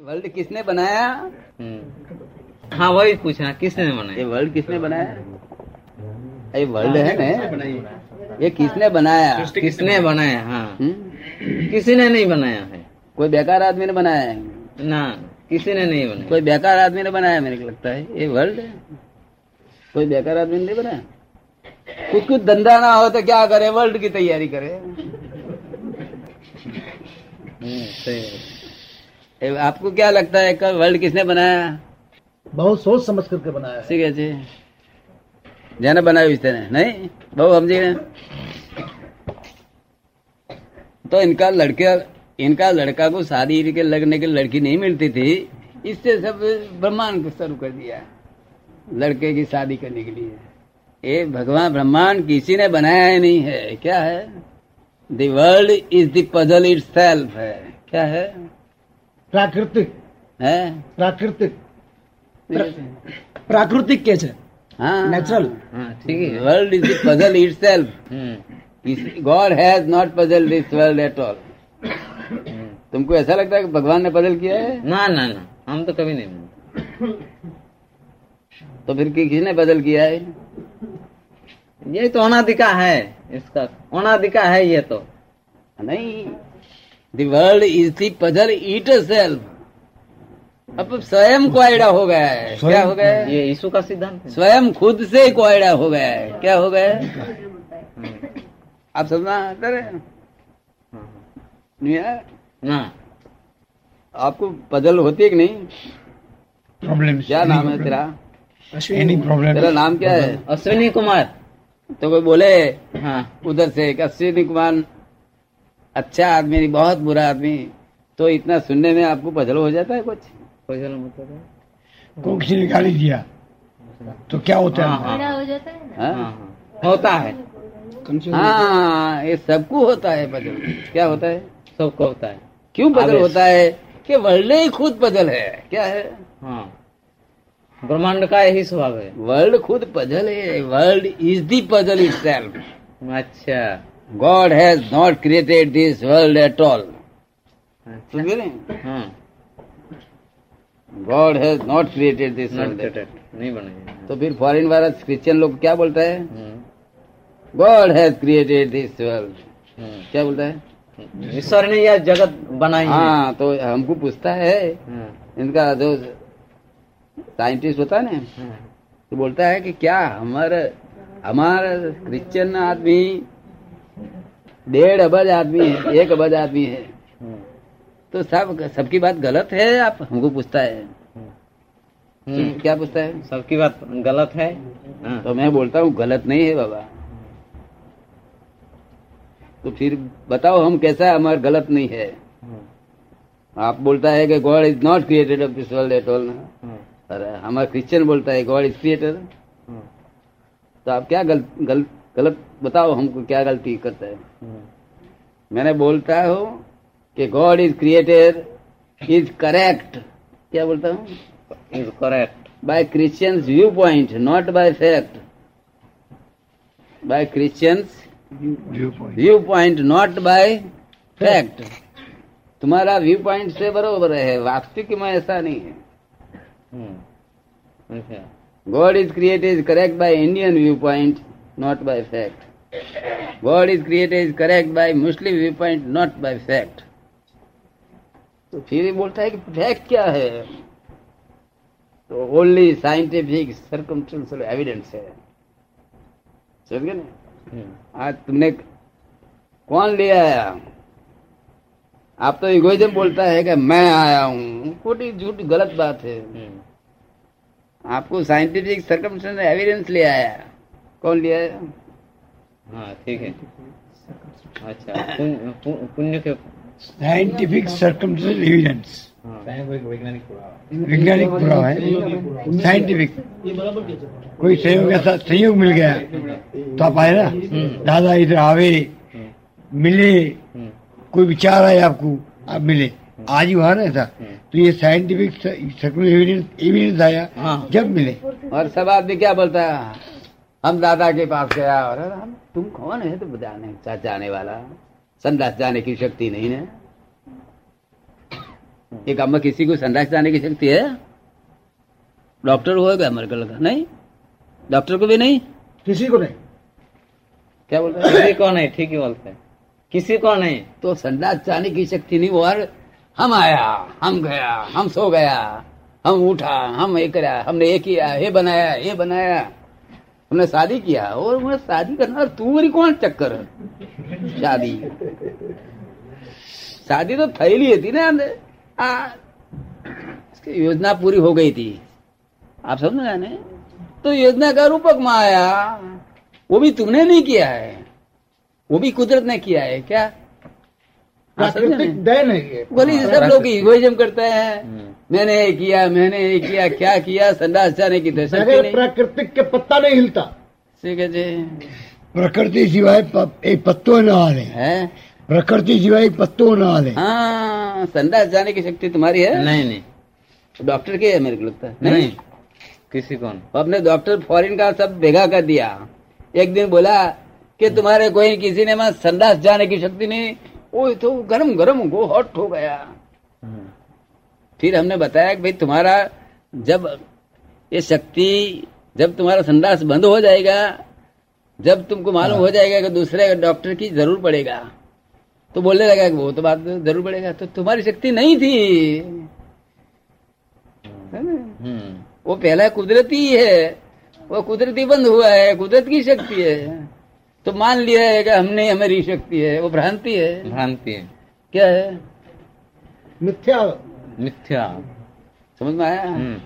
World किसने बनाया? हम्म। हाँ वही पूछना किसने बनाया? ये बनाया वर्ल्ड किसने बनाया? ये वर्ल्ड है ना? ये किसने बनाया? किसने बनाया? हाँ। हम्म? किसी ने नहीं बनाया है? कोई बेकार आदमी ने बनाया है? ना किसी ने नहीं बनाया? कोई बेकार आदमी ने बनाया मेरे को लगता है। ये वर्ल्ड है। कोई बेकार आदमी ने नहीं बनाया? कुछ कुछ धंधा ना हो तो क्या करे? वर्ल्ड की तैयारी करे। हम्म, सही है। आपको क्या लगता है कि वर्ल्ड किसने बनाया बहुत सोच समझ करके बनाया है ठीक है जी જેને બનાવ્યું છે તેને नहीं બહુ સમજી गए तो इनका लड़के इनका लड़का को शादी के लगने की लड़की नहीं मिलती थी इससे सब ब्रह्मांड को शुरू कर दिया लड़के की शादी करने के लिए ये भगवान ब्रह्मांड किसी ने बनाया ही नहीं है क्या है the world is the puzzle itself है क्या है प्राकृतिक है प्राकृतिक प्राकृतिक के છે. हाँ नेचुरल हाँ ठीक है world is the puzzle itself hmm, God has not puzzle this world at all hmm. तुमको ऐसा लगता है कि भगवान ने पजल किया है? ना ना ना. हम तो कभी नहीं बनाए तो फिर कि- किसने बदल किया है? ये तो अनादिका है इसका अनादिका है ये तो। नहीं। The world is the puzzle itself अब स्वयं कोयडा हो गया है। क्या हो गया है? ये यीशु का सिद्धांत स्वयं खुद से कोयडा हो गया है। क्या हो गया है? हम्म, आप समझना डरे हाँ, नहीं है? ना। आपको पजल होती है कि नहीं? प्रॉब्लम क्या नाम है तेरा? एनी प्रॉब्लम तेरा नाम क्या है? अश्विनी कुमार। तो कोई बोले? हाँ। उधर से अश्विनी कुमार अच्छा आदमी नहीं बहुत बुरा आदमी। तो इतना सुनने में आपको पजल हो जाता है कुछ? चलो मतलब है। को किसी ने गाली दिया? तो क्या होता हाँ, है हाँ, हो जाता है हाँ? हाँ, हाँ। होता है। हाँ ये सबको होता है पजल क्या होता है? सबको होता है। क्यों पजल होता है? कि वर्ल्ड ही खुद पजल है। क्या है? हाँ। ब्रह्मांड का यही स्वभाव है। वर्ल्ड खुद पजल है। World is the puzzle itself. अच्छा। God has not created this world at all अच्छा। समझे हाँ। God has not created this not world created. नहीं बनेगा तो फिर फॉरेन वाला क्रिश्चियन लोग क्या बोलता है? हम्म, God has created this world hmm. क्या बोलता है? ईश्वर ने यह जगत बनाई हाँ। तो हमको पूछता है। हाँ, इनका जो साइंटिस्ट होता है ना हाँ, तो बोलता है कि क्या हमारा हमारा क्रिश्चियन आदमी डेढ़ अबज आदमी है एक अबज आदमी है। हम्म, तो सब सबकी बात गलत है आप हमको पूछता है। हम्म। क्या पूछता है? सबकी बात गलत है? हाँ, तो मैं बोलता हूँ गलत नहीं है बाबा। तो फिर बताओ हम कैसा हमारा गलत नहीं है। हम्म, आप बोलता है कि God is not created of this world at all hmm, अरे हमारा क्रिश्चियन बोलता है गॉड इज़ क्रिएटर हम्म, तो आप क्या गलत गल, गलत बताओ हमको क्या गलती करता है। मैंने बोलता हूँ कि God is created is correct क्या बोलता हूँ? Is correct. By Christians view point not by fact by Christians view point not by fact तुम्हारा व्यू पॉइंट से बरोबर है वास्तविक में ऐसा नहीं है। God is God is created is correct by Indian viewpoint, not by fact. God is created is correct by Muslim viewpoint, not by fact. तो फिर ये बोलता है कि फैक्ट क्या है? तो ओनली साइंटिफिक सर्कमस्टेंशियल एविडेंस है। समझ गए ना? हम्म, आज तुमने कौन ले आया आप तो इगोइज्म बोलता है कि मैं आया हूँ। खोटी झूठी गलत बात है। हम्म, आपको साइंटिफिक सर्कमस्टेंस एविडेंस ले आया कौन लिया आया हाँ ठीक है। अच्छा पुण्य के साइंटिफिक सर्कमस्टेंस एविडेंस हाँ, वैज्ञानिक पुरावा है। साइंटिफिक कोई सहयोग ऐसा संयोग मिल गया। तो आप आए ना? दादा इधर आवे मिले हम्म, कोई विचार आए आपको आप मिले। आज ही ना ऐसा। तो ये साइंटिफिक एविडेंस एविडेंस आया हाँ। जब मिले। और सब आदमी क्या बोलता है? हम दादा के पास गया और अरे हम तुम कौन है? तो जाने जाने वाला। संदास जाने की शक्ति नहीं है ये गाँव में किसी को संडास जाने की शक्ति है? डॉक्टर होगा मेरे को लगा? नहीं? डॉक्टर को भी नहीं? किसी को नहीं। क्या बोलते हैं? किसी को नहीं ठीक ही बोलते हैं। किसी को नहीं। तो संडास जाने की शक्ति नहीं वो और हम आया हम गया हम सो गया हम उठा हम ये कराया हमने ये किया ये बनाया ये बनाया। हमने शादी किया और शादी करना तू मेरी कौन चक्कर शादी। शादी तो थैली थी ना आ, इसकी योजना पूरी हो गई थी। आप समझ हैं तो योजना का रूपक में आया वो भी तुमने नहीं किया है। वो भी कुदरत ने किया है क्या? देन है। ये बोली सब लोग इगोइज्म करते हैं। हम्म। मैंने ये किया मैंने ये किया क्या किया? संडास जाने की नहीं? प्राकृतिक के पत्ता नहीं हिलता। ठीक है जी। प्रकृति सिवाय एक पत्तो न हाले। है? प्रकृति सिवाय एक पत्तो न हाले। हाँ संडास जाने की शक्ति तुम्हारी है? नहीं नहीं। डॉक्टर की है मेरे को लगता है। नहीं? किसी को नहीं। अपने डॉक्टर फॉरेन का सब भेगा कर दिया। एक दिन बोला कि तुम्हारे कोई किसी ने मैं संडास जाने की शक्ति नहीं। वो तो गरम गरम गो हॉट हो गया। फिर हमने बताया कि भाई तुम्हारा जब ये शक्ति जब तुम्हारा संदास बंद हो जाएगा जब तुमको मालूम हो जाएगा कि दूसरे डॉक्टर की ज़रूर पड़ेगा तो बोलने लगा कि वो तो बात ज़रूर पड़ेगा। तो तुम्हारी शक्ति नहीं थी। है ना? हम्म। वो पहला कुदरती है वो कुदरती बंद हुआ है कुदरत की शक्ति है। तो मान लिया है कि हमने हमारी शक्ति है वो भ्रांति है। भ्रांति है। क्या है? मिथ्या मिथ्या समझ में आया हम्म